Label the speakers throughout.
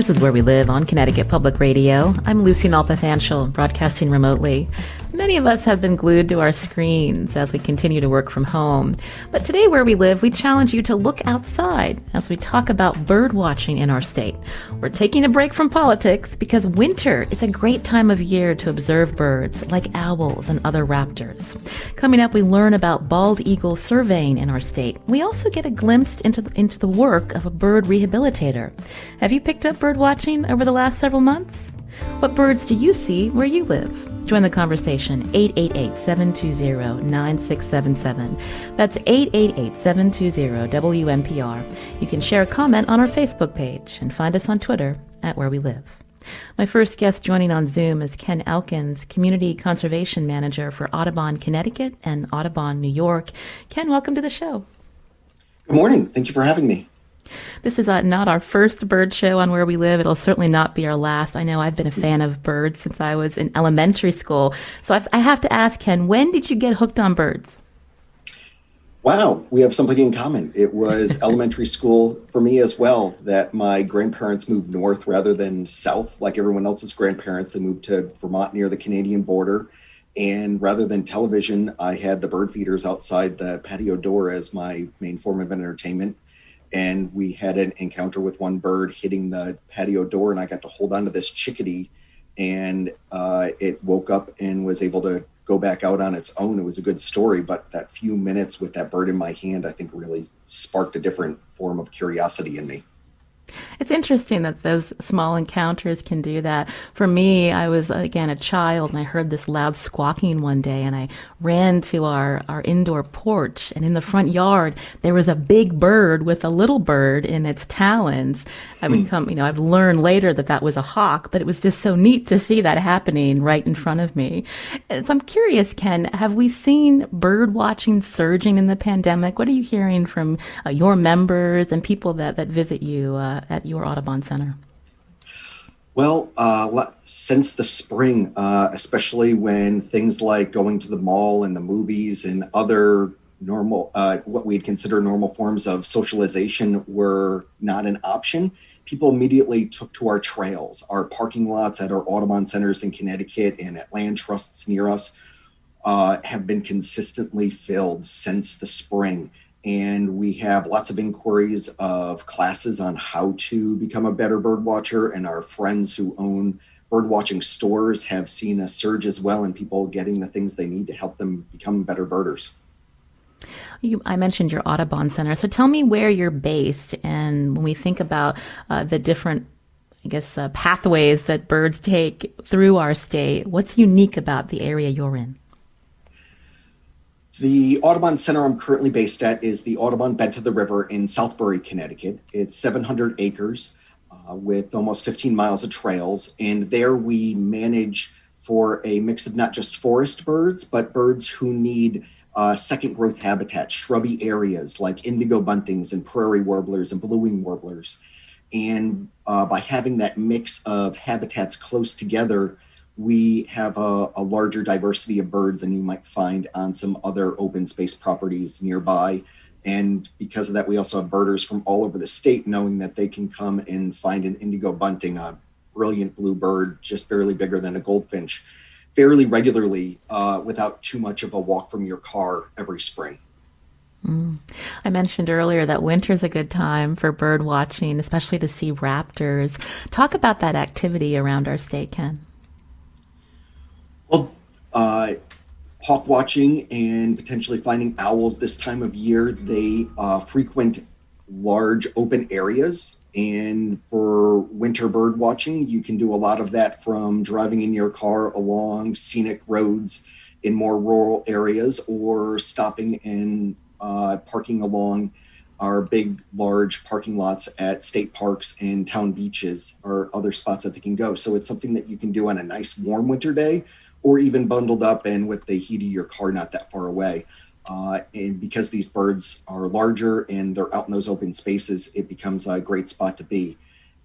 Speaker 1: This is Where We Live on Connecticut Public Radio. I'm Lucy Nalpathanchel, broadcasting remotely. Many of us have been glued to our screens as we continue to work from home. But today, where we live, we challenge you to look outside as we talk about bird watching in our state. We're taking a break from politics because winter is a great time of year to observe birds like owls and other raptors. Coming up, we learn about bald eagle surveying in our state. We also get a glimpse into the, into the work of a bird rehabilitator. Have you picked up bird watching over the last several months? What birds do you see where you live? Join the conversation 888 720 9677. That's 888 720 WNPR. You can share a comment on our Facebook page and find us on Twitter at Where We Live. My first guest joining on Zoom is Ken Elkins, Community Conservation Manager for Audubon, Connecticut and Audubon, New York. Ken, welcome to the show.
Speaker 2: Good morning. Thank you for having me.
Speaker 1: This is uh, not our first bird show on Where We Live. It'll certainly not be our last. I know I've been a fan of birds since I was in elementary school. So I've, I have to ask, Ken, when did you get hooked on birds?
Speaker 2: Wow, we have something in common. It was elementary school for me as well that my grandparents moved north rather than south, like everyone else's grandparents. They moved to Vermont near the Canadian border. And rather than television, I had the bird feeders outside the patio door as my main form of entertainment and we had an encounter with one bird hitting the patio door and i got to hold on to this chickadee and uh, it woke up and was able to go back out on its own. It was a good story but that few minutes with that bird in my hand i think really sparked a different form of curiosity in me
Speaker 1: it's interesting that those small encounters can do that. For me, I was again a child and I heard this loud squawking one day and I ran to our, our indoor porch and in the front yard there was a big bird with a little bird in its talons. I would hmm. come, you know, I've learned later that that was a hawk, but it was just so neat to see that happening right in front of me. So I'm curious, Ken, have we seen bird watching surging in the pandemic? What are you hearing from uh, your members and people that, that visit you? Uh, at your Audubon Center?
Speaker 2: Well, uh, since the spring, uh, especially when things like going to the mall and the movies and other normal, uh, what we'd consider normal forms of socialization were not an option, people immediately took to our trails, our parking lots at our Audubon centers in Connecticut and at land trusts near us. Uh, have been consistently filled since the spring and we have lots of inquiries of classes on how to become a better bird watcher and our friends who own bird watching stores have seen a surge as well in people getting the things they need to help them become better birders
Speaker 1: you, I mentioned your Audubon Center. So tell me where you're based, and when we think about uh, the different, I guess, uh, pathways that birds take through our state, what's unique about the area you're in?
Speaker 2: The Audubon Center I'm currently based at is the Audubon Bent of the River in Southbury, Connecticut. It's 700 acres uh, with almost 15 miles of trails. And there we manage for a mix of not just forest birds, but birds who need uh, second growth habitat, shrubby areas like indigo buntings and prairie warblers and blue-wing warblers. And uh, by having that mix of habitats close together, we have a, a, larger diversity of birds than you might find on some other open space properties nearby. And because of that, we also have birders from all over the state knowing that they can come and find an indigo bunting, a brilliant blue bird, just barely bigger than a goldfinch, fairly regularly uh, without too much of a walk from your car every spring.
Speaker 1: Mm. I mentioned earlier that winter is a good time for bird watching, especially to see raptors. Talk about that activity around our state, Ken.
Speaker 2: Well, uh, hawk watching and potentially finding owls this time of year, they uh, frequent large open areas. And for winter bird watching, you can do a lot of that from driving in your car along scenic roads in more rural areas or stopping and uh, parking along our big, large parking lots at state parks and town beaches or other spots that they can go. So it's something that you can do on a nice warm winter day or even bundled up and with the heat of your car not that far away. Uh, and because these birds are larger and they're out in those open spaces, it becomes a great spot to be.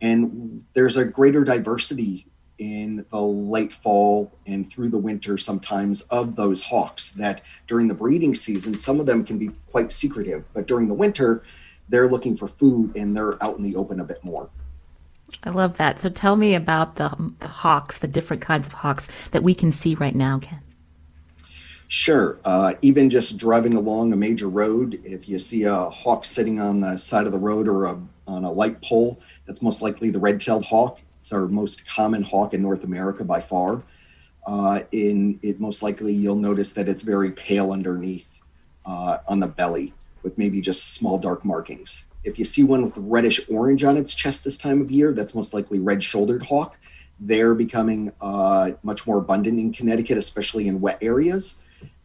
Speaker 2: And there's a greater diversity in the late fall and through the winter sometimes of those hawks that during the breeding season some of them can be quite secretive but during the winter they're looking for food and they're out in the open a bit more
Speaker 1: i love that so tell me about the, the hawks the different kinds of hawks that we can see right now ken
Speaker 2: Sure. Uh, even just driving along a major road, if you see a hawk sitting on the side of the road or a, on a light pole, that's most likely the red tailed hawk. It's our most common hawk in North America by far. Uh, in it, most likely you'll notice that it's very pale underneath uh, on the belly, with maybe just small dark markings. If you see one with reddish orange on its chest this time of year, that's most likely red-shouldered hawk. They're becoming uh, much more abundant in Connecticut, especially in wet areas.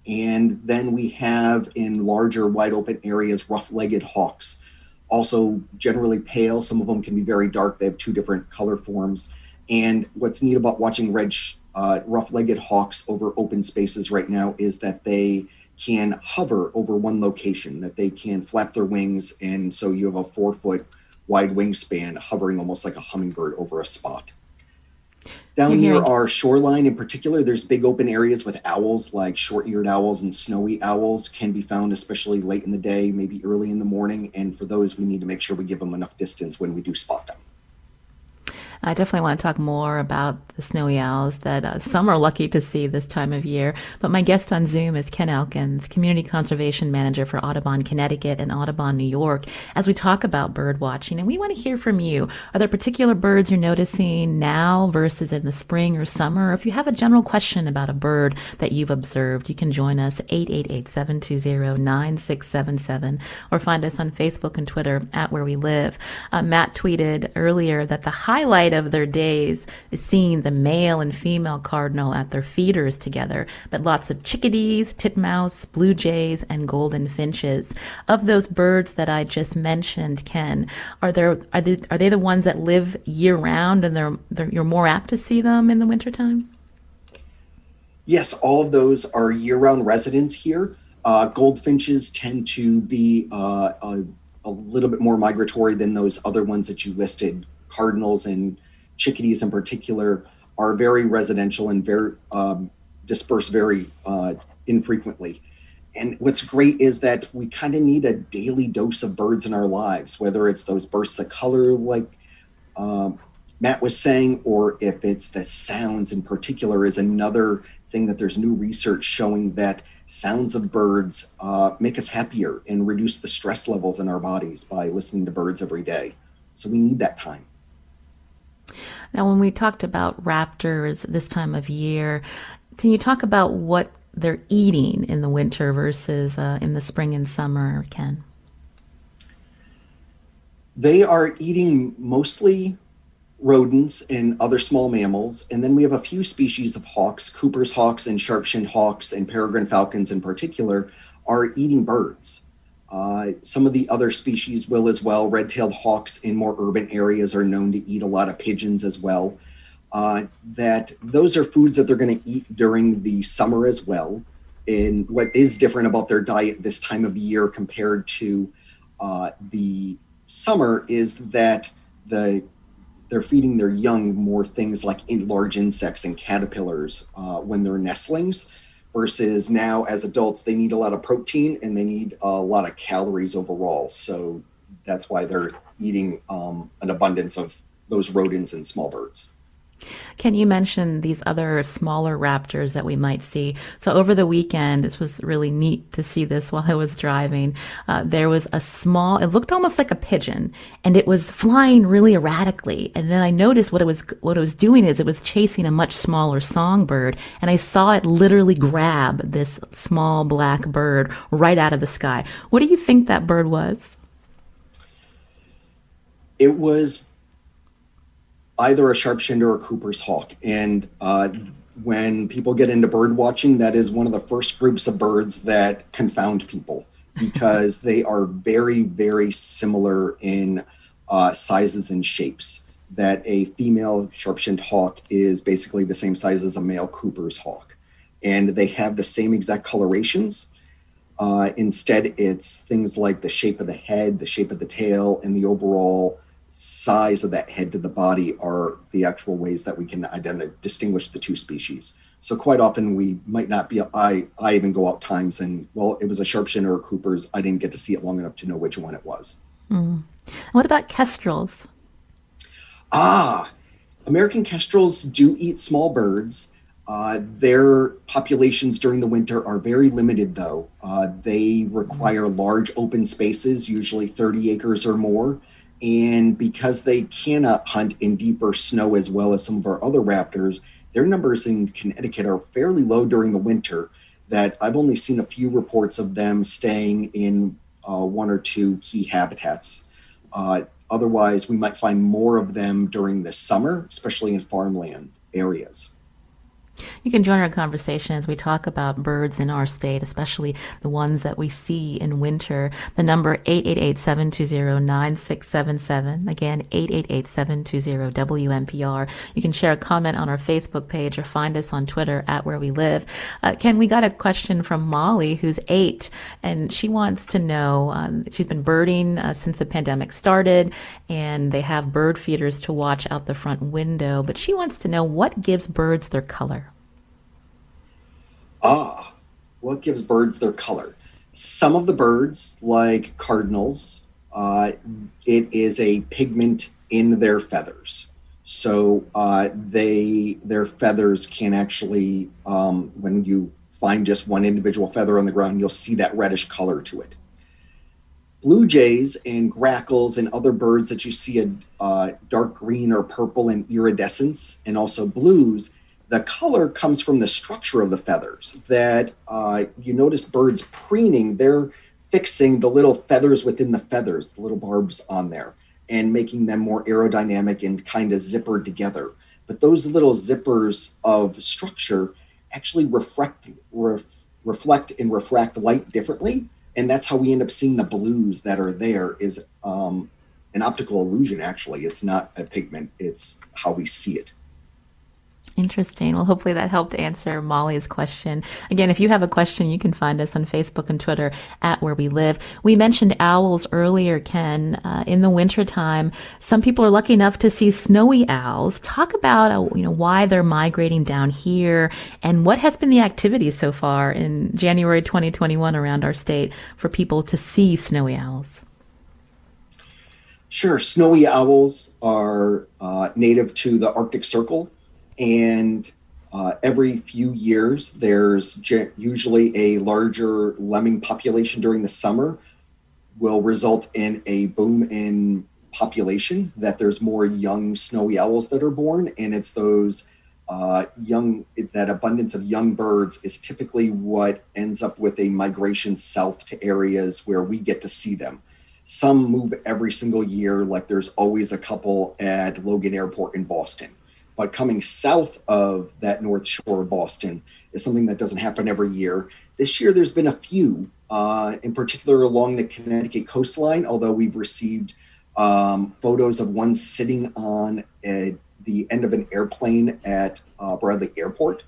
Speaker 2: And then we have in larger, wide open areas, rough legged hawks also generally pale. Some of them can be very dark. They have two different color forms. And what's neat about watching red, uh, rough-legged hawks over open spaces right now is that they can hover over one location. That they can flap their wings, and so you have a four-foot wide wingspan, hovering almost like a hummingbird over a spot. Down near our shoreline in particular, there's big open areas with owls like short-eared owls and snowy owls can be found, especially late in the day, maybe early in the morning. And for those, we need to make sure we give them enough distance when we do spot them.
Speaker 1: I definitely want to talk more about the snowy owls that uh, some are lucky to see this time of year. But my guest on Zoom is Ken Elkins, Community Conservation Manager for Audubon, Connecticut and Audubon, New York, as we talk about bird watching. And we want to hear from you. Are there particular birds you're noticing now versus in the spring or summer? Or if you have a general question about a bird that you've observed, you can join us 888-720-9677 or find us on Facebook and Twitter at Where We Live. Uh, Matt tweeted earlier that the highlight highlight of their days is seeing the male and female cardinal at their feeders together, but lots of chickadees, titmouse, blue jays, and golden finches. Of those birds that I just mentioned, Ken, are there are they are they the ones that live year round and they're, they're you're more apt to see them in the wintertime?
Speaker 2: Yes, all of those are year-round residents here. Uh, goldfinches tend to be uh, a, a, little bit more migratory than those other ones that you listed cardinals and chickadees in particular are very residential and very um, very uh, infrequently. And what's great is that we kind of need a daily dose of birds in our lives, whether it's those bursts of color, like um, Matt was saying, or if it's the sounds in particular, is another thing that there's new research showing that sounds of birds uh, make us happier and reduce the stress levels in our bodies by listening to birds every day. So we need that time.
Speaker 1: Now, when we talked about raptors this time of year, can you talk about what they're eating in the winter versus uh, in the spring and summer, Ken?
Speaker 2: They are eating mostly rodents and other small mammals. And then we have a few species of hawks, Cooper's hawks and sharp-shinned hawks and peregrine falcons in particular, are eating birds. Uh, some of the other species will as well. Red tailed hawks in more urban areas are known to eat a lot of pigeons as well. Uh, that those are foods that they're going to eat during the summer as well. And what is different about their diet this time of year compared to uh, the summer is that the they're feeding their young more things like large insects and caterpillars uh, when they're nestlings versus now as adults they need a lot of protein and they need a lot of calories overall. So that's why they're eating um, an abundance of those rodents and small birds
Speaker 1: can you mention these other smaller raptors that we might see? So over the weekend, this was really neat to see this while I was driving. Uh, there was a small, it looked almost like a pigeon, and it was flying really erratically. And then I noticed what it was what it was doing is it was chasing a much smaller songbird, and I saw it literally grab this small black bird right out of the sky. What do you think that bird was?
Speaker 2: It was either a sharpshinned or a Cooper's hawk. And uh, when people get into bird watching, that is one of the first groups of birds that confound people because they are very, very similar in uh, sizes and shapes. That a female sharp-shinned hawk is basically the same size as a male Cooper's hawk, and they have the same exact colorations. Uh, instead, it's things like the shape of the head, the shape of the tail, and the overall size of that head to the body are the actual ways that we can identify distinguish the two species. So quite often we might not be. I I even go out times and well, it was a sharpshin or a Cooper's. I didn't get to see it long enough to know which one it was.
Speaker 1: Mm. What about kestrels?
Speaker 2: Ah, American kestrels do eat small birds. Uh, their populations during the winter are very limited, though. Uh, they require large open spaces, usually 30 acres or more. And because they cannot hunt in deeper snow as well as some of our other raptors, their numbers in Connecticut are fairly low during the winter. That I've only seen a few reports of them staying in uh, one or two key habitats. Uh, otherwise, we might find more of them during the summer, especially in farmland areas.
Speaker 1: You can join our conversation as we talk about birds in our state, especially the ones that we see in winter. The number 888-720-9677. Again, 888-720-WNPR. You can share a comment on our Facebook page or find us on Twitter at Where We Live. Uh, Ken, we got a question from Molly, who's eight, and she wants to know, um, she's been birding uh, since the pandemic started, and they have bird feeders to watch out the front window, but she wants to know what gives birds their color.
Speaker 2: Ah, what gives birds their color? Some of the birds, like cardinals, uh, it is a pigment in their feathers. So uh, they their feathers can actually, um, when you find just one individual feather on the ground, you'll see that reddish color to it. Blue jays and grackles and other birds that you see a uh, dark green or purple and iridescence, and also blues, the color comes from the structure of the feathers. That uh, you notice birds preening, they're fixing the little feathers within the feathers, the little barbs on there, and making them more aerodynamic and kind of zippered together. But those little zippers of structure actually reflect, ref, reflect and refract light differently. And that's how we end up seeing the blues that are there is um, an optical illusion, actually. It's not a pigment, it's how we see it.
Speaker 1: Interesting. Well, hopefully that helped answer Molly's question. Again, if you have a question, you can find us on Facebook and Twitter at Where We Live. We mentioned owls earlier, Ken. Uh, in the wintertime, some people are lucky enough to see snowy owls. Talk about, uh, you know, why they're migrating down here and what has been the activity so far in January 2021 around our state for people to see snowy owls.
Speaker 2: Sure. Snowy owls are uh, native to the Arctic Circle and uh, every few years there's ge- usually a larger lemming population during the summer will result in a boom in population that there's more young snowy owls that are born. And it's those uh, young that abundance of young birds is typically what ends up with a migration south to areas where we get to see them. Some move every single year like there's always a couple at logan airport in boston but coming south of that north shore of Boston is something that doesn't happen every year. This year, there's been a few, uh, in particular along the Connecticut coastline, although we've received um, photos of one sitting on a, the end of an airplane at uh, Bradley Airport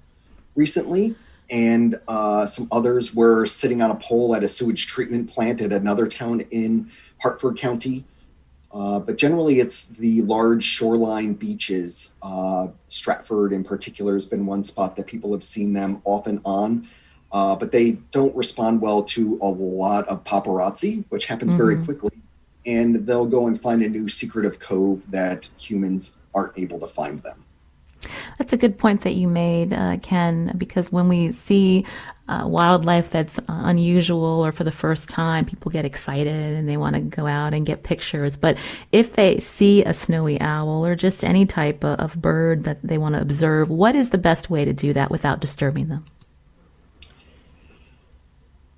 Speaker 2: recently. And uh, some others were sitting on a pole at a sewage treatment plant at another town in Hartford County. Uh, but generally, it's the large shoreline beaches. Uh, Stratford, in particular, has been one spot that people have seen them often on. Uh, but they don't respond well to a lot of paparazzi, which happens mm-hmm. very quickly. And they'll go and find a new secretive cove that humans aren't able to find them.
Speaker 1: That's a good point that you made, uh, Ken, because when we see uh, wildlife that's unusual or for the first time, people get excited and they want to go out and get pictures. But if they see a snowy owl or just any type of, of bird that they want to observe, what is the best way to do that without disturbing them?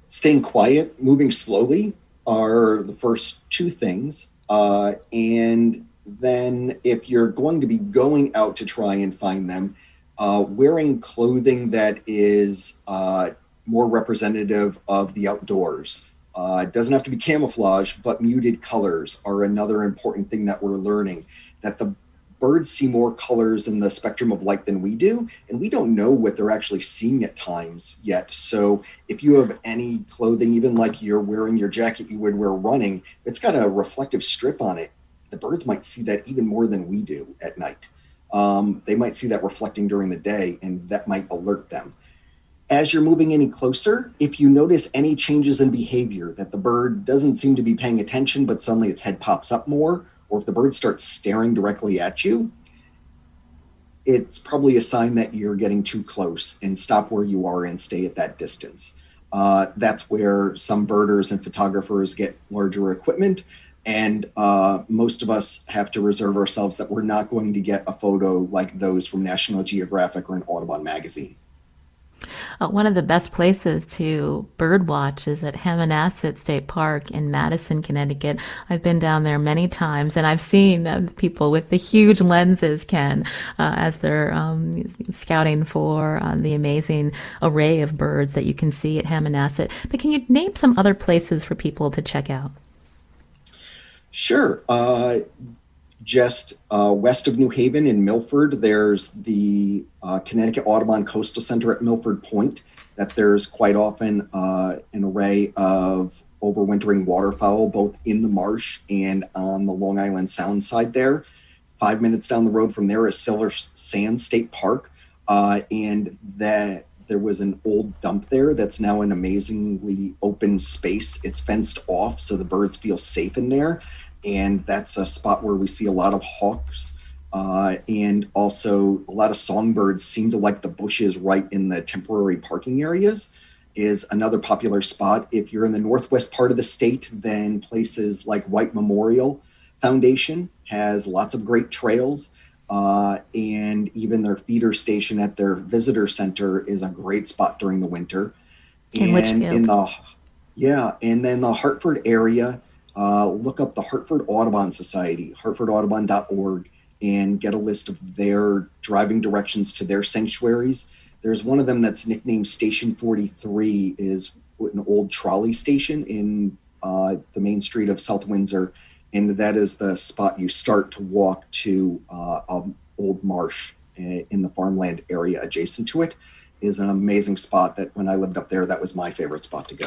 Speaker 2: Staying quiet, moving slowly are the first two things. Uh, and then if you're going to be going out to try and find them, uh, wearing clothing that is uh, more representative of the outdoors. Uh, it doesn't have to be camouflage, but muted colors are another important thing that we're learning. That the birds see more colors in the spectrum of light than we do, and we don't know what they're actually seeing at times yet. So, if you have any clothing, even like you're wearing your jacket you would wear running, it's got a reflective strip on it. The birds might see that even more than we do at night. Um, they might see that reflecting during the day, and that might alert them as you're moving any closer, if you notice any changes in behavior, that the bird doesn't seem to be paying attention, but suddenly its head pops up more, or if the bird starts staring directly at you, it's probably a sign that you're getting too close and stop where you are and stay at that distance. Uh, that's where some birders and photographers get larger equipment. And uh, most of us have to reserve ourselves that we're not going to get a photo like those from National Geographic or an Audubon magazine.
Speaker 1: Uh, one of the best places to birdwatch is at Hammonasset State Park in Madison, Connecticut. I've been down there many times and I've seen uh, people with the huge lenses, Ken, uh, as they're um, scouting for uh, the amazing array of birds that you can see at Hammonasset. But can you name some other places for people to check out?
Speaker 2: Sure. Uh, just uh, west of New Haven in Milford, there's the uh, Connecticut Audubon Coastal Center at Milford Point. That there's quite often uh, an array of overwintering waterfowl, both in the marsh and on the Long Island Sound side there. Five minutes down the road from there is Silver Sand State Park, uh, and that there was an old dump there that's now an amazingly open space. It's fenced off, so the birds feel safe in there and that's a spot where we see a lot of hawks uh, and also a lot of songbirds seem to like the bushes right in the temporary parking areas is another popular spot. If you're in the northwest part of the state then places like white memorial foundation has lots of great trails uh, and even their feeder station at their visitor center is a great spot during the winter.
Speaker 1: In and in
Speaker 2: the yeah and then the hartford area uh, look up the Hartford Audubon Society, hartfordaudubon.org, and get a list of their driving directions to their sanctuaries. There's one of them that's nicknamed Station 43, is an old trolley station in uh, the main street of South Windsor, and that is the spot you start to walk to uh, an old marsh uh, in the farmland area adjacent to it. Is an amazing spot that when I lived up there, that was my favorite spot to go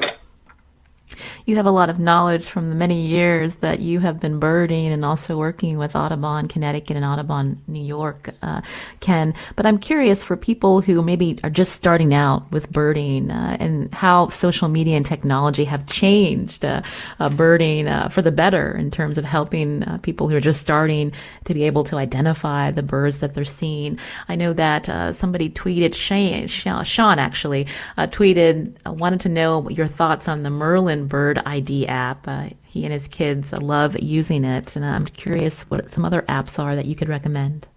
Speaker 1: you have a lot of knowledge from the many years that you have been birding and also working with Audubon Connecticut and Audubon New York, uh, Ken. But I'm curious for people who maybe are just starting out with birding uh, and how social media and technology have changed uh, uh birding uh, for the better in terms of helping uh, people who are just starting to be able to identify the birds that they're seeing. I know that somebody tweeted, Shane, Sean actually tweeted, wanted to know your thoughts on the Merlin bird ID app. Uh, he and his kids love using it, and I'm curious what some other apps are that you could recommend.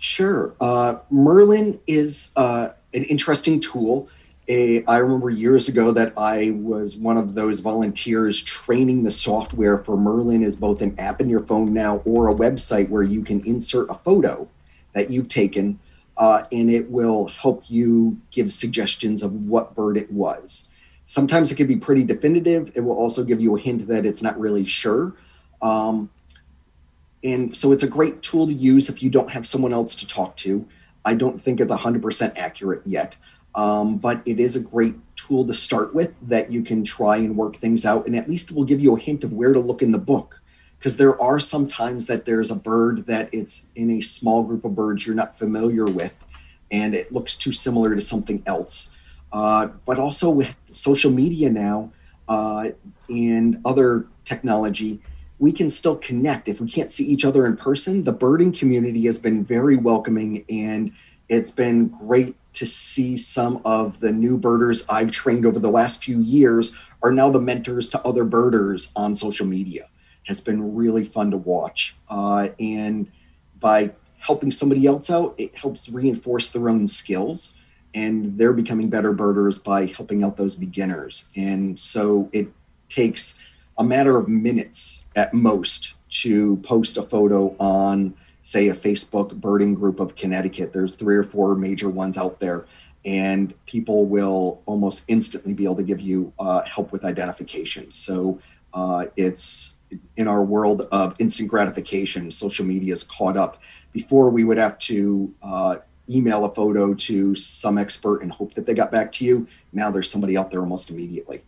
Speaker 2: Sure. Uh, Merlin is uh, an interesting tool. A, I remember years ago that I was one of those volunteers training the software for Merlin is both an app in your phone now or a website where you can insert a photo that you've taken uh, and it will help you give suggestions of what bird it was. Sometimes it can be pretty definitive. It will also give you a hint that it's not really sure. Um, and so it's a great tool to use if you don't have someone else to talk to. I don't think it's 100% accurate yet, um, but it is a great tool to start with that you can try and work things out. And at least it will give you a hint of where to look in the book. Because there are some times that there's a bird that it's in a small group of birds you're not familiar with, and it looks too similar to something else. Uh, but also with social media now uh, and other technology, we can still connect. If we can't see each other in person, the birding community has been very welcoming and it's been great to see some of the new birders I've trained over the last few years are now the mentors to other birders on social media. Has been really fun to watch. Uh, and by helping somebody else out, it helps reinforce their own skills and they're becoming better birders by helping out those beginners. And so it takes a matter of minutes at most to post a photo on say, a Facebook birding group of Connecticut. There's three or four major ones out there, and people will almost instantly be able to give you uh, help with identification. So uh, it's in our world of instant gratification, social media is caught up. Before we would have to uh, email a photo to some expert and hope that they got back to you. Now there's somebody out there almost immediately.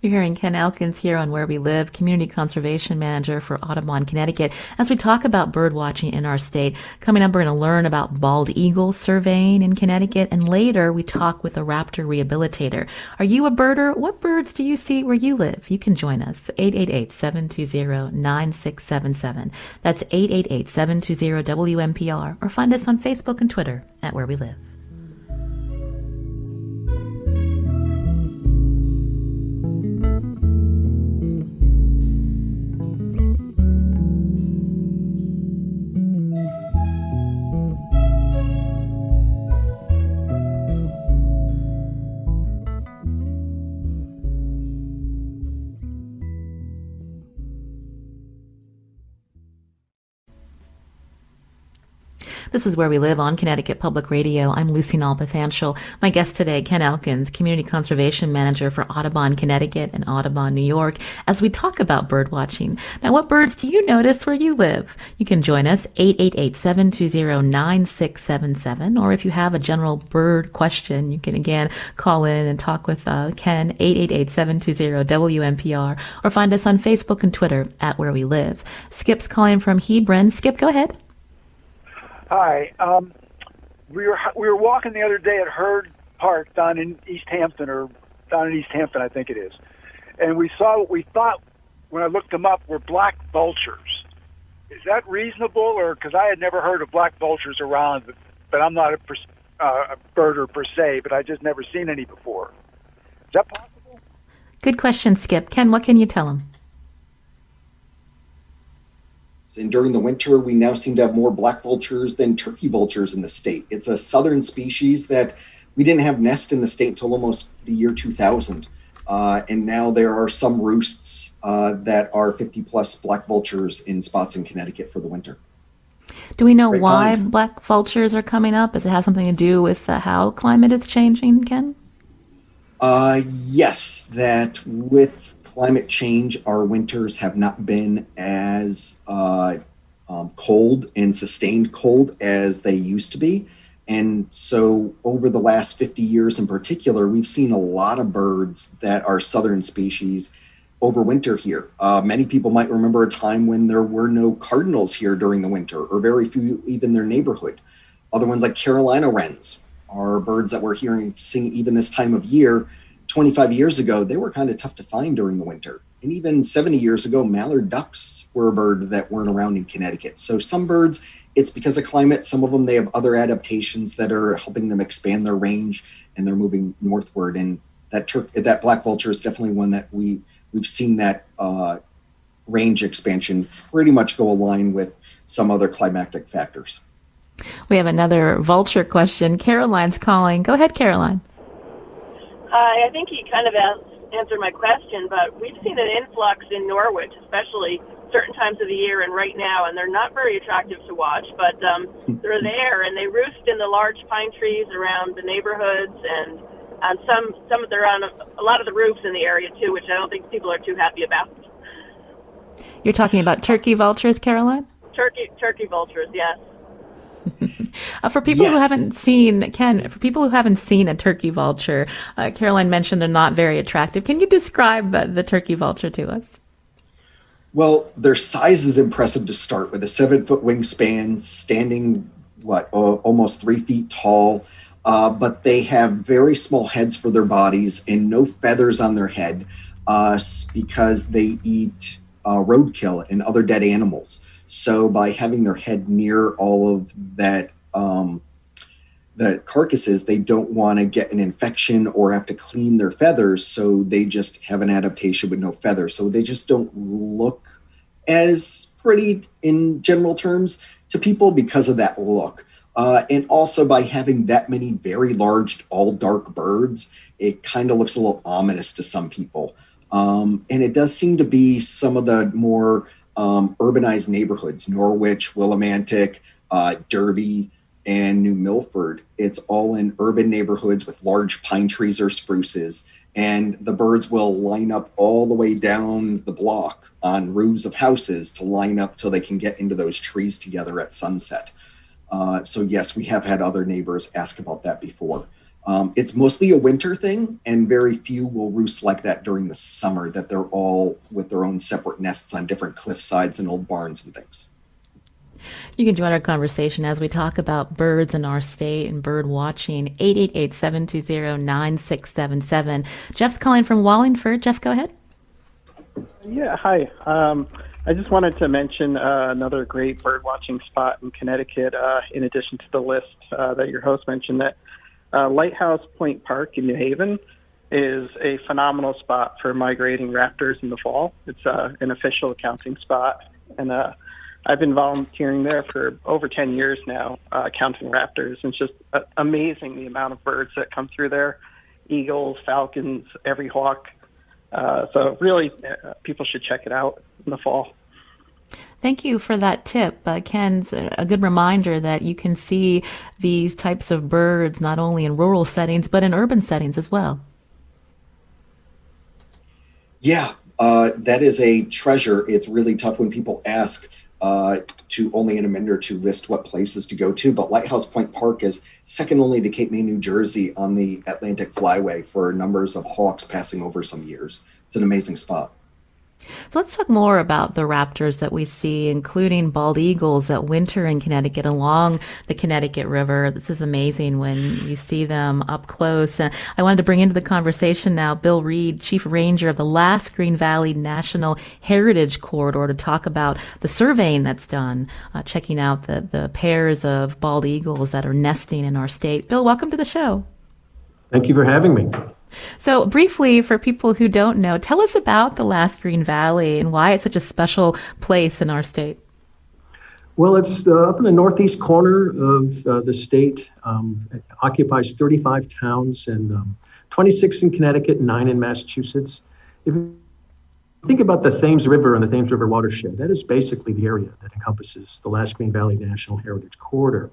Speaker 1: You're hearing Ken Elkins here on Where We Live, Community Conservation Manager for Audubon, Connecticut. As we talk about bird watching in our state, coming up, we're going to learn about bald eagle surveying in Connecticut, and later we talk with a raptor rehabilitator. Are you a birder? What birds do you see where you live? You can join us, 888-720-9677. That's 888-720-WNPR, or find us on Facebook and Twitter at Where We Live. This is Where We Live on Connecticut Public Radio. I'm Lucy Nalpathanchel. My guest today, Ken Elkins, Community Conservation Manager for Audubon, Connecticut and Audubon, New York, as we talk about bird watching. Now, what birds do you notice where you live? You can join us, 888-720-9677, or if you have a general bird question, you can again call in and talk with uh, Ken, 888-720-WNPR, or find us on Facebook and Twitter at Where We Live. Skip's calling from Hebron. Skip, go ahead.
Speaker 3: Hi. Um, we were we were walking the other day at Hurd Park down in East Hampton, or down in East Hampton, I think it is, and we saw what we thought when I looked them up were black vultures. Is that reasonable, or because I had never heard of black vultures around, but, but I'm not a, uh, a birder per se, but I just never seen any before. Is that possible?
Speaker 1: Good question, Skip. Ken, what can you tell him?
Speaker 2: And during the winter, we now seem to have more black vultures than turkey vultures in the state. It's a southern species that we didn't have nest in the state until almost the year 2000. Uh, and now there are some roosts uh, that are 50 plus black vultures in spots in Connecticut for the winter.
Speaker 1: Do we know Great why black vultures are coming up? Does it have something to do with uh, how climate is changing, Ken?
Speaker 2: Uh, yes, that with climate change, our winters have not been as uh, um, cold and sustained cold as they used to be. And so, over the last 50 years in particular, we've seen a lot of birds that are southern species overwinter here. Uh, many people might remember a time when there were no cardinals here during the winter, or very few even their neighborhood. Other ones, like Carolina wrens, are birds that we're hearing sing even this time of year 25 years ago, they were kind of tough to find during the winter. And even 70 years ago, mallard ducks were a bird that weren't around in Connecticut. So some birds, it's because of climate. Some of them, they have other adaptations that are helping them expand their range and they're moving northward. And that Turk, that black vulture is definitely one that we we've seen that uh, range expansion pretty much go align with some other climatic factors.
Speaker 1: We have another vulture question. Caroline's calling. Go ahead, Caroline.
Speaker 4: Hi, I think he kind of answered my question, but we've seen an influx in Norwich, especially certain times of the year and right now, and they're not very attractive to watch, but um, they're there and they roost in the large pine trees around the neighborhoods and on some some of they're on a, a lot of the roofs in the area too, which I don't think people are too happy about.
Speaker 1: You're talking about turkey vultures, Caroline?
Speaker 4: Turkey turkey vultures, yes.
Speaker 1: uh, for people yes. who haven't seen Ken, for people who haven't seen a turkey vulture, uh, Caroline mentioned they're not very attractive. Can you describe uh, the turkey vulture to us?
Speaker 2: Well, their size is impressive to start with a seven foot wingspan, standing what almost three feet tall. Uh, but they have very small heads for their bodies and no feathers on their head uh, because they eat uh, roadkill and other dead animals. So by having their head near all of that um, the carcasses, they don't want to get an infection or have to clean their feathers, so they just have an adaptation with no feathers. So they just don't look as pretty in general terms to people because of that look. Uh, and also by having that many very large, all dark birds, it kind of looks a little ominous to some people. Um, and it does seem to be some of the more um, urbanized neighborhoods Norwich, Willimantic, uh, Derby, and New Milford. It's all in urban neighborhoods with large pine trees or spruces. And the birds will line up all the way down the block on roofs of houses to line up till they can get into those trees together at sunset. Uh, so, yes, we have had other neighbors ask about that before. Um, it's mostly a winter thing, and very few will roost like that during the summer, that they're all with their own separate nests on different cliff sides and old barns and things.
Speaker 1: You can join our conversation as we talk about birds in our state and bird watching. 888-720-9677. Jeff's calling from Wallingford. Jeff, go ahead.
Speaker 5: Yeah, hi. Um, I just wanted to mention uh, another great bird watching spot in Connecticut, uh, in addition to the list uh, that your host mentioned, that uh, Lighthouse Point Park in New Haven is a phenomenal spot for migrating raptors in the fall. It's uh, an official accounting spot, and uh, I've been volunteering there for over 10 years now, uh, counting raptors. It's just uh, amazing the amount of birds that come through there eagles, falcons, every hawk. Uh, so, really, uh, people should check it out in the fall.
Speaker 1: Thank you for that tip. Uh, Ken's a good reminder that you can see these types of birds not only in rural settings, but in urban settings as well.
Speaker 2: Yeah, uh, that is a treasure. It's really tough when people ask uh, to only in a minute or two list what places to go to. But Lighthouse Point Park is second only to Cape May, New Jersey on the Atlantic Flyway for numbers of hawks passing over some years. It's an amazing spot.
Speaker 1: So let's talk more about the raptors that we see, including bald eagles that winter in Connecticut along the Connecticut River. This is amazing when you see them up close. And I wanted to bring into the conversation now Bill Reid, Chief Ranger of the Last Green Valley National Heritage Corridor, to talk about the surveying that's done, uh, checking out the, the pairs of bald eagles that are nesting in our state. Bill, welcome to the show.
Speaker 6: Thank you for having me.
Speaker 1: So, briefly, for people who don't know, tell us about the Last Green Valley and why it's such a special place in our state.
Speaker 6: Well, it's uh, up in the northeast corner of uh, the state. Um, it occupies 35 towns and um, 26 in Connecticut, nine in Massachusetts. If you think about the Thames River and the Thames River watershed, that is basically the area that encompasses the Last Green Valley National Heritage Corridor.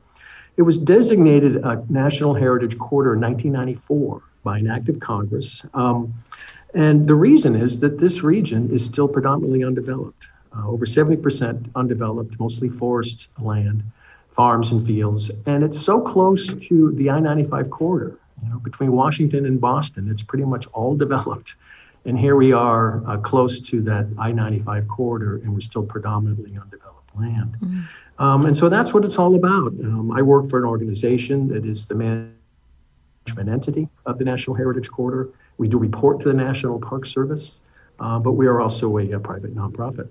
Speaker 6: It was designated a National Heritage Corridor in 1994 by an act of Congress. Um, and the reason is that this region is still predominantly undeveloped. Uh, over 70% undeveloped, mostly forest land, farms and fields. And it's so close to the I 95 corridor, you know, between Washington and Boston, it's pretty much all developed. And here we are uh, close to that I 95 corridor, and we're still predominantly undeveloped land. Mm-hmm. Um, and so that's what it's all about. Um, I work for an organization that is the man management entity of the National Heritage Corridor. We do report to the National Park Service, uh, but we are also a, a, private nonprofit.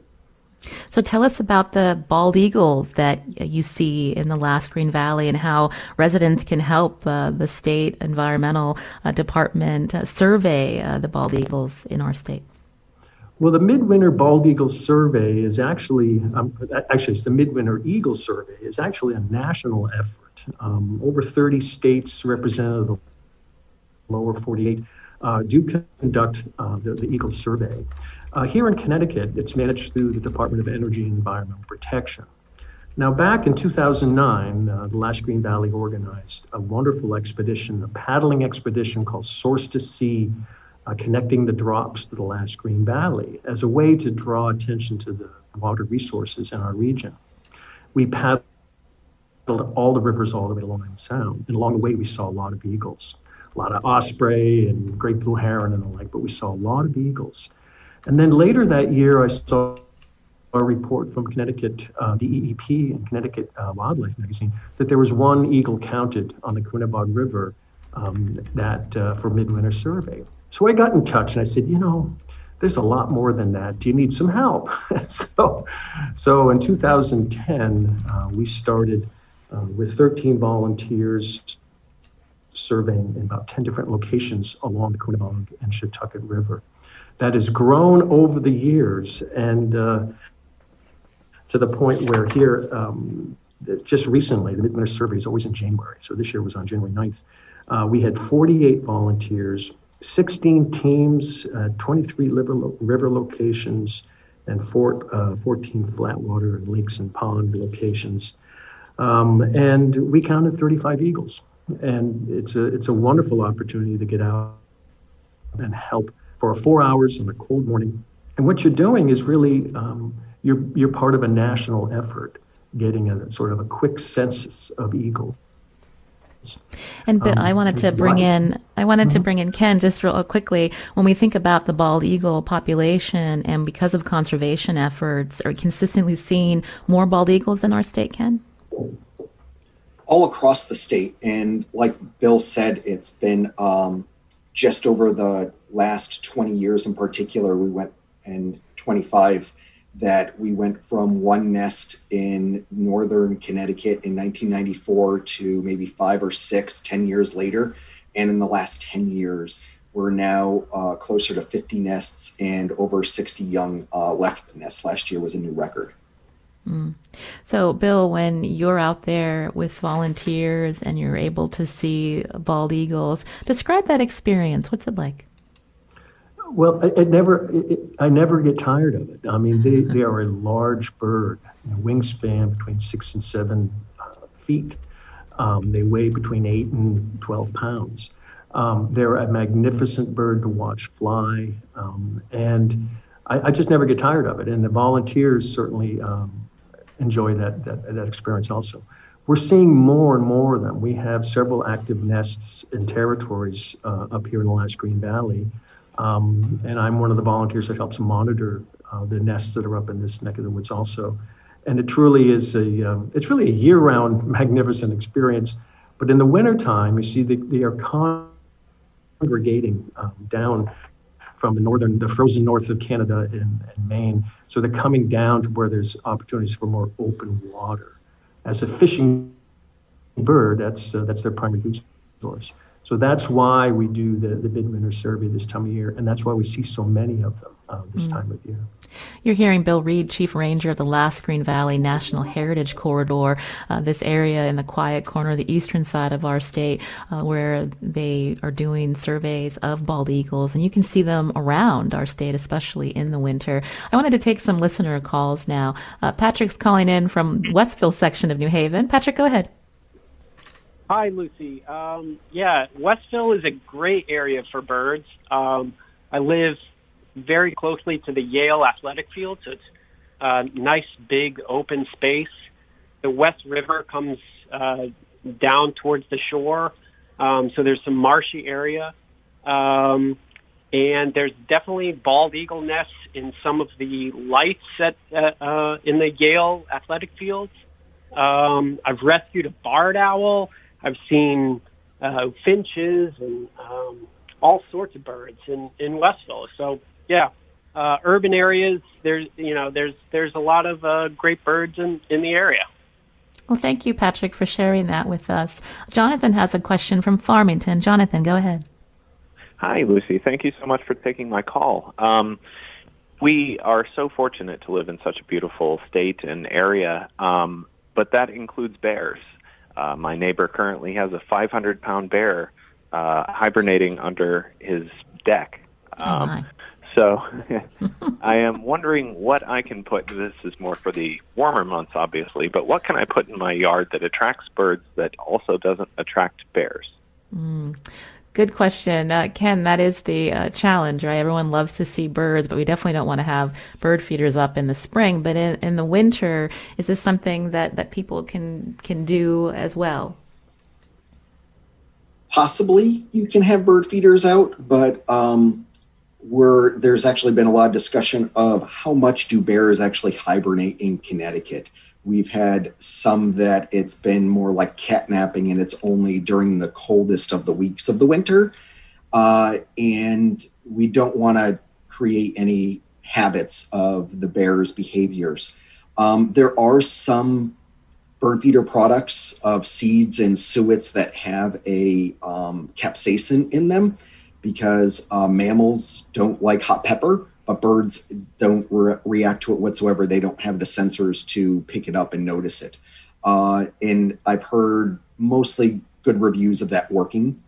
Speaker 1: So tell us about the bald eagles that you see in the Last Green Valley and how residents can help uh, the state environmental uh, department uh, survey uh, the bald eagles in our state.
Speaker 6: Well, the Midwinter Bald Eagle Survey is actually, um, actually, it's the Midwinter Eagle Survey is actually a national effort. Um, over 30 states represented the lower 48 uh, do conduct uh, the, the, Eagle Survey. Uh, here in Connecticut, it's managed through the Department of Energy and Environmental Protection. Now, back in 2009, uh, the Last Green Valley organized a wonderful expedition, a paddling expedition called Source to Sea uh, connecting the drops to the last Green Valley as a way to draw attention to the water resources in our region. We paddled all the rivers all the way to Long Island Sound, and along the way we saw a lot of eagles, a lot of osprey and great blue heron and the like, but we saw a lot of eagles. And then later that year, I saw a report from Connecticut uh, DEEP and Connecticut uh, Wildlife Magazine that there was one eagle counted on the Quinebaug River um, that uh, for midwinter survey. So I got in touch and I said, you know, there's a lot more than that. Do you need some help? so, so in 2010, uh, we started uh, with 13 volunteers surveying in about 10 different locations along the Quinebaug and Shetucket River. That has grown over the years and uh, to the point where here, um, just recently, the Midwinter Survey is always in January. So this year was on January 9th. Uh, we had 48 volunteers 16 teams, uh, 23 river, river locations, and four, uh, 14 flatwater and lakes and pond locations. Um, and we counted 35 eagles. And it's a, it's a wonderful opportunity to get out and help for four hours on a cold morning. And what you're doing is really um, you're, you're part of a national effort, getting a sort of a quick census of eagles.
Speaker 1: And Bill, um, I wanted to bring in I wanted mm-hmm. to bring in Ken just real quickly. When we think about the bald eagle population, and because of conservation efforts, are consistently seeing more bald eagles in our state, Ken?
Speaker 2: All across the state, and like Bill said, it's been um, just over the last 20 years in particular. We went and 25 that we went from one nest in northern Connecticut in 1994 to maybe five or six, 10 years later. And in the last 10 years, we're now uh, closer to 50 nests and over 60 young uh, left the nest. Last year was a new record.
Speaker 1: Mm. So, Bill, when you're out there with volunteers and you're able to see bald eagles, describe that experience. What's it like?
Speaker 6: Well, it, it never. It, I never get tired of it. I mean, they, they are a large bird, wingspan between six and seven uh, feet. Um, they weigh between eight and twelve pounds. Um, they're a magnificent bird to watch fly, um, and I, I, just never get tired of it. And the volunteers certainly um, enjoy that, that that experience also. We're seeing more and more of them. We have several active nests and territories uh, up here in the Last Green Valley um, and I'm one of the volunteers that helps monitor uh, the nests that are up in this neck of the woods also. And it truly is a, um, it's really a year-round magnificent experience. But in the wintertime, you see they, they are congregating um, down from the northern, the frozen north of Canada and, and Maine. So they're coming down to where there's opportunities for more open water. As a fishing bird, that's, uh, that's their primary food source. So that's why we do the, the midwinter survey this time of year, and that's why we see so many of them uh, this mm. time of year.
Speaker 1: You're hearing Bill Reid, Chief Ranger of the Last Green Valley National Heritage Corridor, uh, this area in the quiet corner, of the eastern side of our state, uh, where they are doing surveys of bald eagles, and you can see them around our state, especially in the winter. I wanted to take some listener calls now. Uh, Patrick's calling in from Westville section of New Haven. Patrick, go ahead.
Speaker 7: Hi, Lucy. Um, yeah, Westville is a great area for birds. Um, I live very closely to the Yale athletic field, so it's a nice, big, open space. The West River comes uh, down towards the shore, um, so there's some marshy area. Um, and there's definitely bald eagle nests in some of the lights at, uh, uh, in the Yale athletic fields. Um, I've rescued a barred owl I've seen uh, finches and um, all sorts of birds in in Westville. So yeah, uh, urban areas. There's you know there's there's a lot of uh, great birds in in the area.
Speaker 1: Well, thank you, Patrick, for sharing that with us. Jonathan has a question from Farmington. Jonathan, go ahead.
Speaker 8: Hi, Lucy. Thank you so much for taking my call. Um, we are so fortunate to live in such a beautiful state and area, um, but that includes bears. Uh, my neighbor currently has a 500 pound bear uh, hibernating under his deck.
Speaker 1: Oh, um, oh
Speaker 8: so I am wondering what I can put. This is more for the warmer months, obviously, but what can I put in my yard that attracts birds that also doesn't attract bears?
Speaker 1: Mm. Good question. Uh, Ken, that is the uh, challenge, right? Everyone loves to see birds, but we definitely don't want to have bird feeders up in the spring. But in, in the winter, is this something that, that people can, can do as well?
Speaker 2: Possibly you can have bird feeders out, but um, we're, there's actually been a lot of discussion of how much do bears actually hibernate in Connecticut. We've had some that it's been more like catnapping and it's only during the coldest of the weeks of the winter. Uh, and we don't want to create any habits of the bear's behaviors. Um, there are some bird feeder products of seeds and suets that have a um, capsaicin in them because uh, mammals don't like hot pepper but birds don't re- react to it whatsoever. They don't have the sensors to pick it up and notice it. Uh, and I've heard mostly good reviews of that working.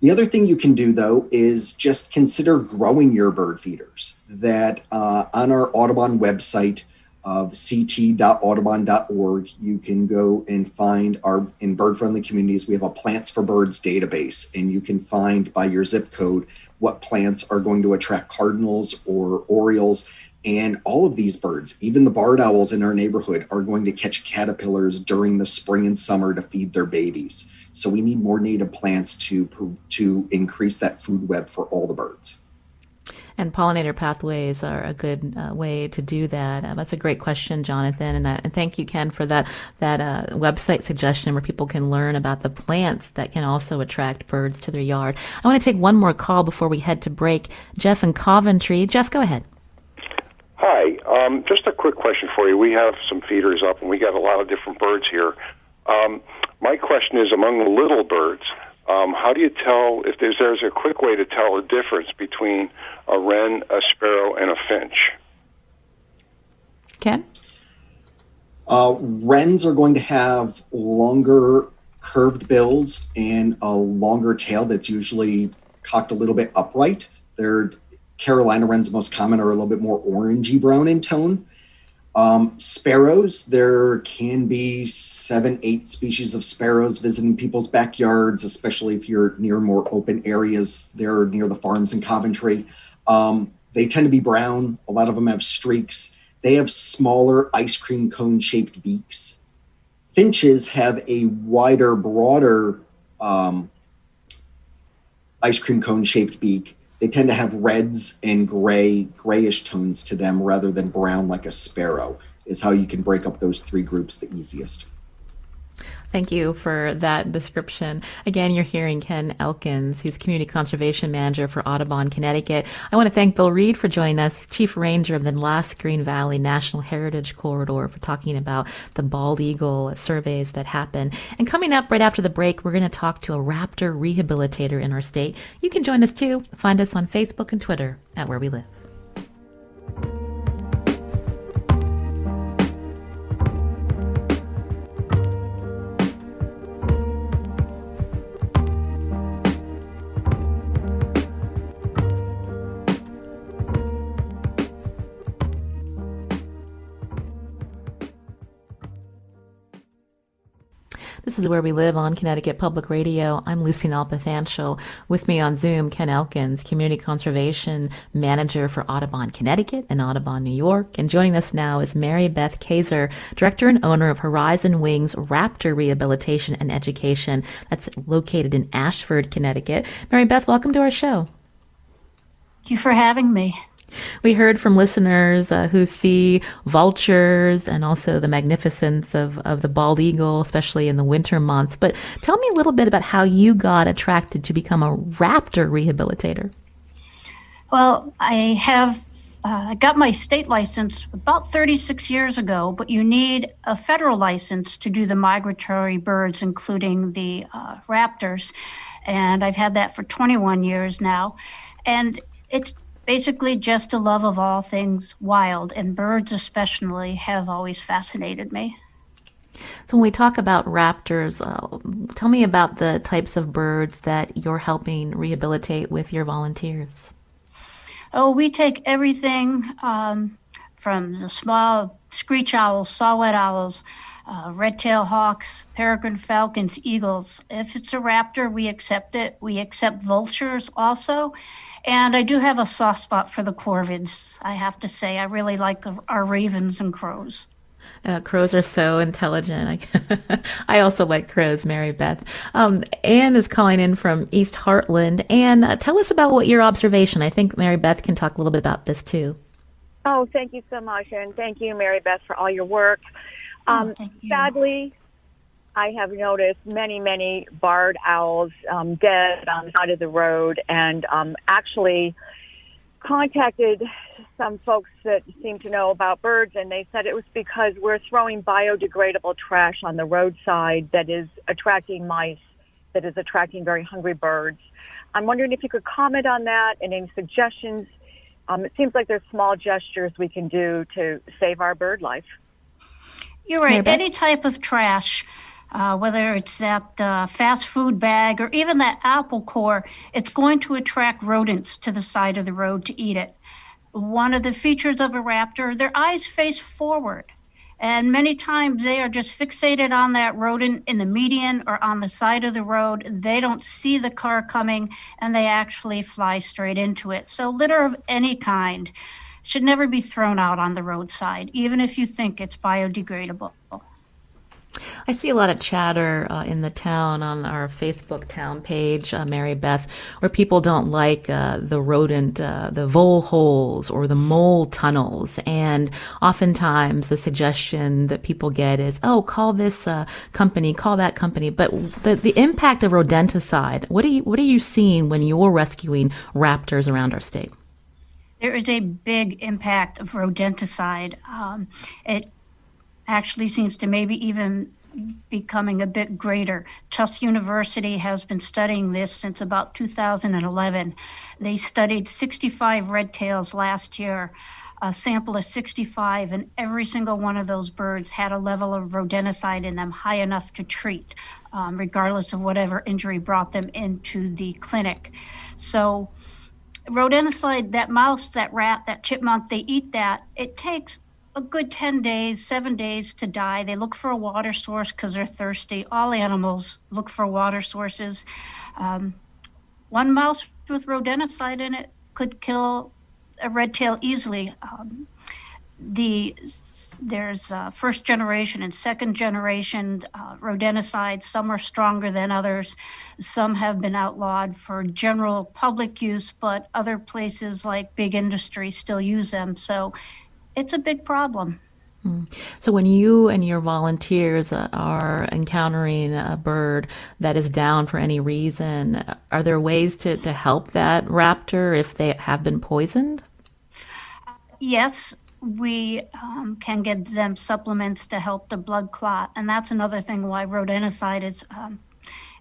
Speaker 2: The other thing you can do, though, is just consider growing your bird feeders. That uh, on our Audubon website of ct.audubon.org, you can go and find our in bird friendly communities. We have a Plants for Birds database, and you can find by your zip code what plants are going to attract cardinals or orioles. And all of these birds, even the barred owls in our neighborhood, are going to catch caterpillars during the spring and summer to feed their babies. So we need more native plants to to increase that food web for all the birds.
Speaker 1: And pollinator pathways are a good uh, way to do that. Uh, that's a great question, Jonathan, and, uh, and thank you, Ken, for that that uh, website suggestion where people can learn about the plants that can also attract birds to their yard. I want to take one more call before we head to break. Jeff in Coventry. Jeff, go ahead.
Speaker 9: Hi, um, just a quick question for you. We have some feeders up, and we got a lot of different birds here. Um, my question is among the little birds, um, how do you tell if there's, there's a quick way to tell the difference between a wren, a sparrow, and a finch?
Speaker 1: Ken?
Speaker 2: Uh, wrens are going to have longer curved bills and a longer tail that's usually cocked a little bit upright. They're Carolina wrens, most common, are a little bit more orangey brown in tone. Um, sparrows, there can be seven, eight species of sparrows visiting people's backyards, especially if you're near more open areas there near the farms in Coventry. Um, they tend to be brown. A lot of them have streaks. They have smaller ice cream cone shaped beaks. Finches have a wider, broader um, ice cream cone shaped beak they tend to have reds and gray, grayish tones to them rather than brown like a sparrow, is how you can break up those three groups the easiest.
Speaker 1: Thank you for that description. Again, you're hearing Ken Elkins, who's Community Conservation Manager for Audubon, Connecticut. I want to thank Bill Reid for joining us, Chief Ranger of the Last Green Valley National Heritage Corridor, for talking about the bald eagle surveys that happen. And coming up right after the break, we're going to talk to a raptor rehabilitator in our state. You can join us too. Find us on Facebook and Twitter at Where We Live. This is Where We Live on Connecticut Public Radio. I'm Lucy Nalpathanchel. With me on Zoom, Ken Elkins, Community Conservation Manager for Audubon, Connecticut and Audubon, New York. And joining us now is Mary Beth Kaiser, Director and owner of Horizon Wings Raptor Rehabilitation and Education. That's located in Ashford, Connecticut. Mary Beth, welcome to our show.
Speaker 10: Thank you for having me.
Speaker 1: We heard from listeners uh, who see vultures and also the magnificence of, of the bald eagle, especially in the winter months. But tell me a little bit about how you got attracted to become a raptor rehabilitator.
Speaker 10: Well, I have uh, got my state license about 36 years ago, but you need a federal license to do the migratory birds, including the uh, raptors. And I've had that for 21 years now. And it's basically just a love of all things wild, and birds especially have always fascinated me.
Speaker 1: So, when we talk about raptors, uh, tell me about the types of birds that you're helping rehabilitate with your volunteers.
Speaker 10: Oh, we take everything um, from the small screech owls, saw-whet owls, uh, red-tailed hawks, peregrine falcons, eagles. If it's a raptor, we accept it. We accept vultures also. And I do have a soft spot for the corvids, I have to say. I really like our ravens and crows.
Speaker 1: Uh, crows are so intelligent. I, I also like crows, Mary Beth. Um, Anne is calling in from East Hartland. Anne, uh, tell us about what your observation. I think Mary Beth can talk a little bit about this too.
Speaker 11: Oh, thank you so much. And thank you, Mary Beth, for all your work.
Speaker 10: Oh, um, oh,
Speaker 11: sadly, I have noticed many, many barred owls um, dead on the side of the road, and um, actually contacted some folks that seem to know about birds, and they said it was because we're throwing biodegradable trash on the roadside that is attracting mice, that is attracting very hungry birds. I'm wondering if you could comment on that and any suggestions. Um, it seems like there's small gestures we can do to save our bird life.
Speaker 10: You're right. Any type of trash uh, whether it's that uh, fast food bag or even that apple core, it's going to attract rodents to the side of the road to eat it. One of the features of a raptor, their eyes face forward. And many times they are just fixated on that rodent in the median or on the side of the road. They don't see the car coming and they actually fly straight into it. So, litter of any kind should never be thrown out on the roadside, even if you think it's biodegradable.
Speaker 1: I see a lot of chatter uh, in the town on our Facebook town page, uh, Mary Beth, where people don't like uh, the rodent, uh, the vole holes or the mole tunnels. And oftentimes the suggestion that people get is, oh, call this uh, company, call that company. But the, the impact of rodenticide, what are, you, what are you seeing when you're rescuing raptors around our state?
Speaker 10: There is a big impact of rodenticide. Um, it actually seems to maybe even becoming a bit greater. Tufts University has been studying this since about 2011. They studied 65 red tails last year, a sample of 65, and every single one of those birds had a level of rodenticide in them high enough to treat, um, regardless of whatever injury brought them into the clinic. So, rodenticide, that mouse, that rat, that chipmunk, they eat that. It takes a good 10 days, seven days to die. They look for a water source because they're thirsty. All animals look for water sources. Um, one mouse with rodenticide in it could kill a red tail easily. Um, the there's uh, first generation and second generation uh, rodenticides. Some are stronger than others. Some have been outlawed for general public use, but other places like big industry still use them. So it's a big problem.
Speaker 1: Hmm. So, when you and your volunteers uh, are encountering a bird that is down for any reason, are there ways to, to help that raptor if they have been poisoned?
Speaker 10: Yes, we um, can get them supplements to help the blood clot, and that's another thing why rodenticide is um,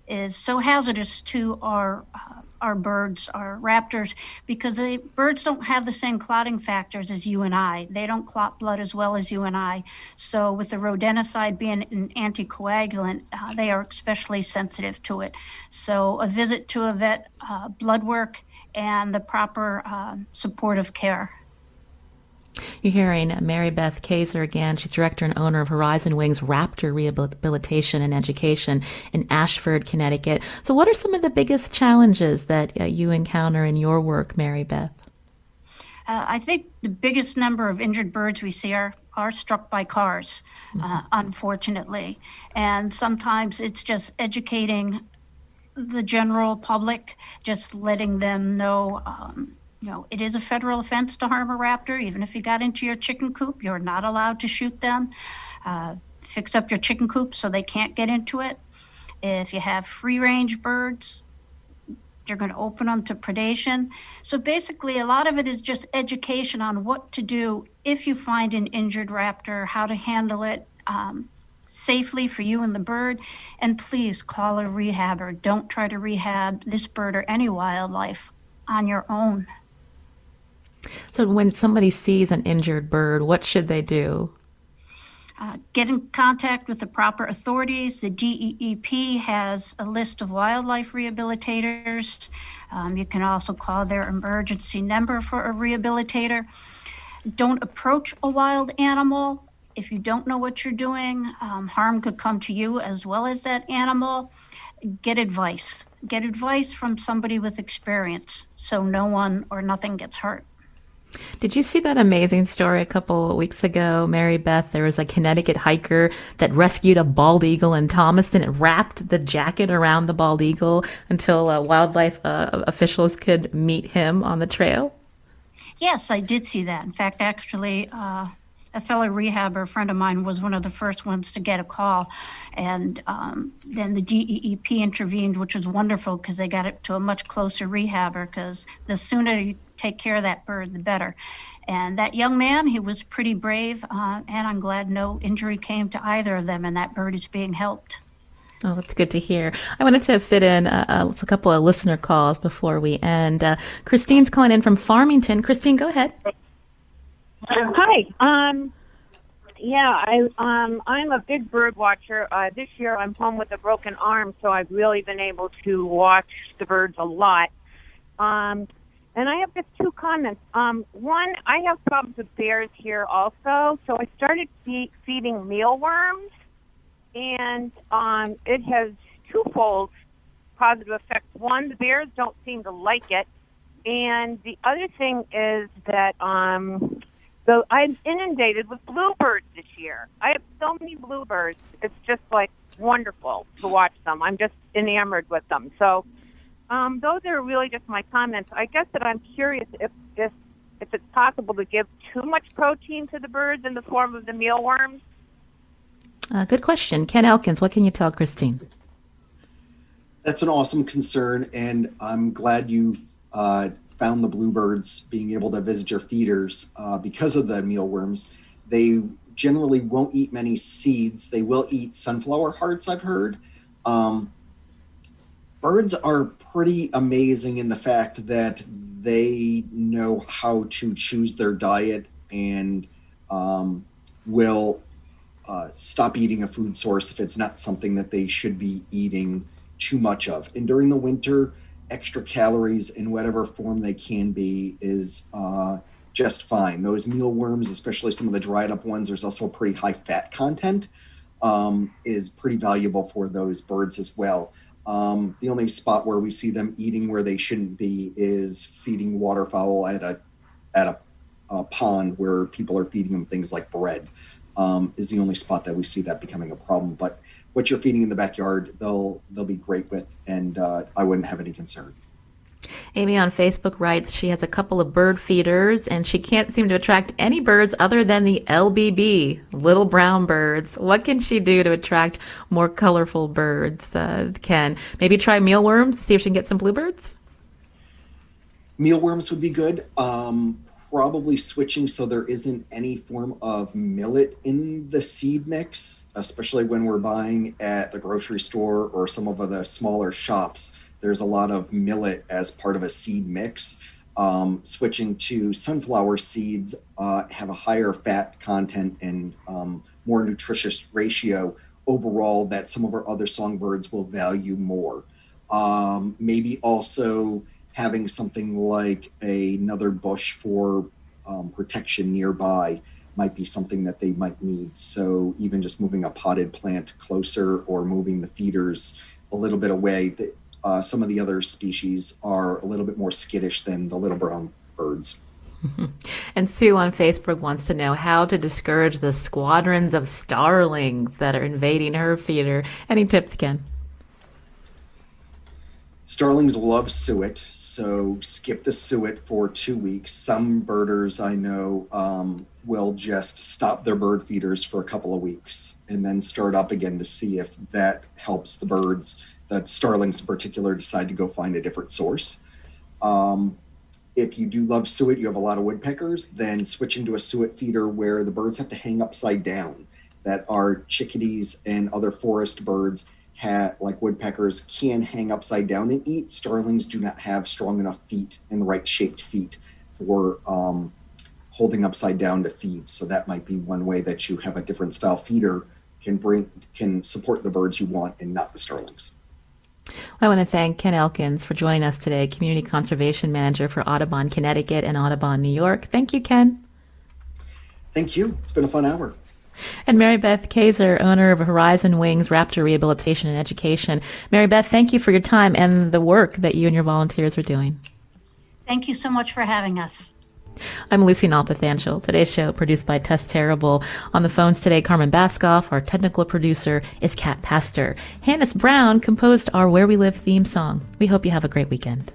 Speaker 10: is so hazardous to our uh, our birds, our raptors, because the birds don't have the same clotting factors as you and I. They don't clot blood as well as you and I. So, with the rodenticide being an anticoagulant, uh, they are especially sensitive to it. So, a visit to a vet, uh, blood work, and the proper uh, supportive care.
Speaker 1: You're hearing Mary Beth Kaiser again. She's director and owner of Horizon Wings Raptor Rehabilitation and Education in Ashford, Connecticut. So, what are some of the biggest challenges that uh, you encounter in your work, Mary Beth?
Speaker 10: Uh, I think the biggest number of injured birds we see are, are struck by cars, uh, mm-hmm. unfortunately. And sometimes it's just educating the general public, just letting them know. Um, you know, it is a federal offense to harm a raptor. Even if you got into your chicken coop, you're not allowed to shoot them. Uh, fix up your chicken coop so they can't get into it. If you have free range birds, you're going to open them to predation. So basically, a lot of it is just education on what to do if you find an injured raptor, how to handle it. Um, safely for you and the bird and please call a rehabber don't try to rehab this bird or any wildlife on your own
Speaker 1: so, when somebody sees an injured bird, what should they do?
Speaker 10: Uh, get in contact with the proper authorities. The DEEP has a list of wildlife rehabilitators. Um, you can also call their emergency number for a rehabilitator. Don't approach a wild animal if you don't know what you're doing. Um, harm could come to you as well as that animal. Get advice. Get advice from somebody with experience so no one or nothing gets hurt.
Speaker 1: Did you see that amazing story a couple weeks ago, Mary Beth? There was a Connecticut hiker that rescued a bald eagle in Thomaston and wrapped the jacket around the bald eagle until uh, wildlife uh, officials could meet him on the trail.
Speaker 10: Yes, I did see that. In fact, actually, uh, a fellow rehabber, a friend of mine, was one of the first ones to get a call. And um, then the DEEP intervened, which was wonderful because they got it to a much closer rehabber because the sooner you take care of that bird, the better. And that young man, he was pretty brave, uh, and I'm glad no injury came to either of them, and that bird is being helped.
Speaker 1: Oh, that's good to hear. I wanted to fit in a, a couple of listener calls before we end. Uh, Christine's calling in from Farmington. Christine, go ahead.
Speaker 12: Hi. Um, Yeah, I um I'm a big bird watcher. Uh, this year I'm home with a broken arm, so I've really been able to watch the birds a lot. Um, and I have just two comments. Um, one, I have problems with bears here also, so I started fe- feeding mealworms, and um, it has twofold positive effects. One, the bears don't seem to like it, and the other thing is that um, so I'm inundated with bluebirds this year. I have so many bluebirds. It's just like wonderful to watch them. I'm just enamored with them. So um, those are really just my comments. I guess that I'm curious if, if if it's possible to give too much protein to the birds in the form of the mealworms.
Speaker 1: Uh, good question. Ken Elkins, what can you tell Christine?
Speaker 2: That's an awesome concern, and I'm glad you uh, found the bluebirds being able to visit your feeders uh, because of the mealworms. They generally won't eat many seeds. They will eat sunflower hearts, I've heard. Um, birds are pretty amazing in the fact that they know how to choose their diet and um, will uh, stop eating a food source if it's not something that they should be eating too much of. And during the winter, extra calories in whatever form they can be is uh, just fine. Those mealworms, especially some of the dried up ones, there's also a pretty high fat content, um, is pretty valuable for those birds as well. Um, the only spot where we see them eating where they shouldn't be is feeding waterfowl at a at a, a pond where people are feeding them things like bread. Um, is the only spot that we see that becoming a problem. But what you're feeding in the backyard, they'll they'll be great with, and uh, I wouldn't have any concern.
Speaker 1: Amy on Facebook writes she has a couple of bird feeders and she can't seem to attract any birds other than the LBB, little brown birds. What can she do to attract more colorful birds? Uh, Ken, maybe try mealworms, see if she can get some bluebirds?
Speaker 2: Mealworms would be good. Um, probably switching so there isn't any form of millet in the seed mix, especially when we're buying at the grocery store or some of the smaller shops. There's a lot of millet as part of a seed mix. Um, switching to sunflower seeds uh, have a higher fat content and um, more nutritious ratio overall that some of our other songbirds will value more. Um, maybe also having something like a, another bush for um, protection nearby might be something that they might need. So even just moving a potted plant closer or moving the feeders a little bit away, that uh, some of the other species are a little bit more skittish than the little brown birds.
Speaker 1: And Sue on Facebook wants to know how to discourage the squadrons of starlings that are invading her feeder. Any tips, Ken?
Speaker 2: Starlings love suet, so skip the suet for two weeks. Some birders I know um, will just stop their bird feeders for a couple of weeks and then start up again to see if that helps the birds, the starlings in particular, decide to go find a different source. Um, if you do love suet, you have a lot of woodpeckers, then switch into a suet feeder where the birds have to hang upside down, that are chickadees and other forest birds like woodpeckers can hang upside down and eat. Starlings do not have strong enough feet and the right shaped feet for um, holding upside down to feed. So that might be one way that you have a different style feeder can bring can support the birds you want and not the starlings.
Speaker 1: I want to thank Ken Elkins for joining us today, Community Conservation Manager for Audubon, Connecticut and Audubon, New York. Thank you, Ken.
Speaker 2: Thank you. It's been a fun hour.
Speaker 1: And Mary Beth Kaiser, owner of Horizon Wings Raptor Rehabilitation and Education. Mary Beth, thank you for your time and the work that you and your volunteers are doing.
Speaker 10: Thank you so much for having us.
Speaker 1: I'm Lucy Nalpathanchel. Today's show produced by Tess Terrible. On the phones today, Carmen Baskauf. Our technical producer is Kat Pastor. Hannes Brown composed our Where We Live theme song. We hope you have a great weekend.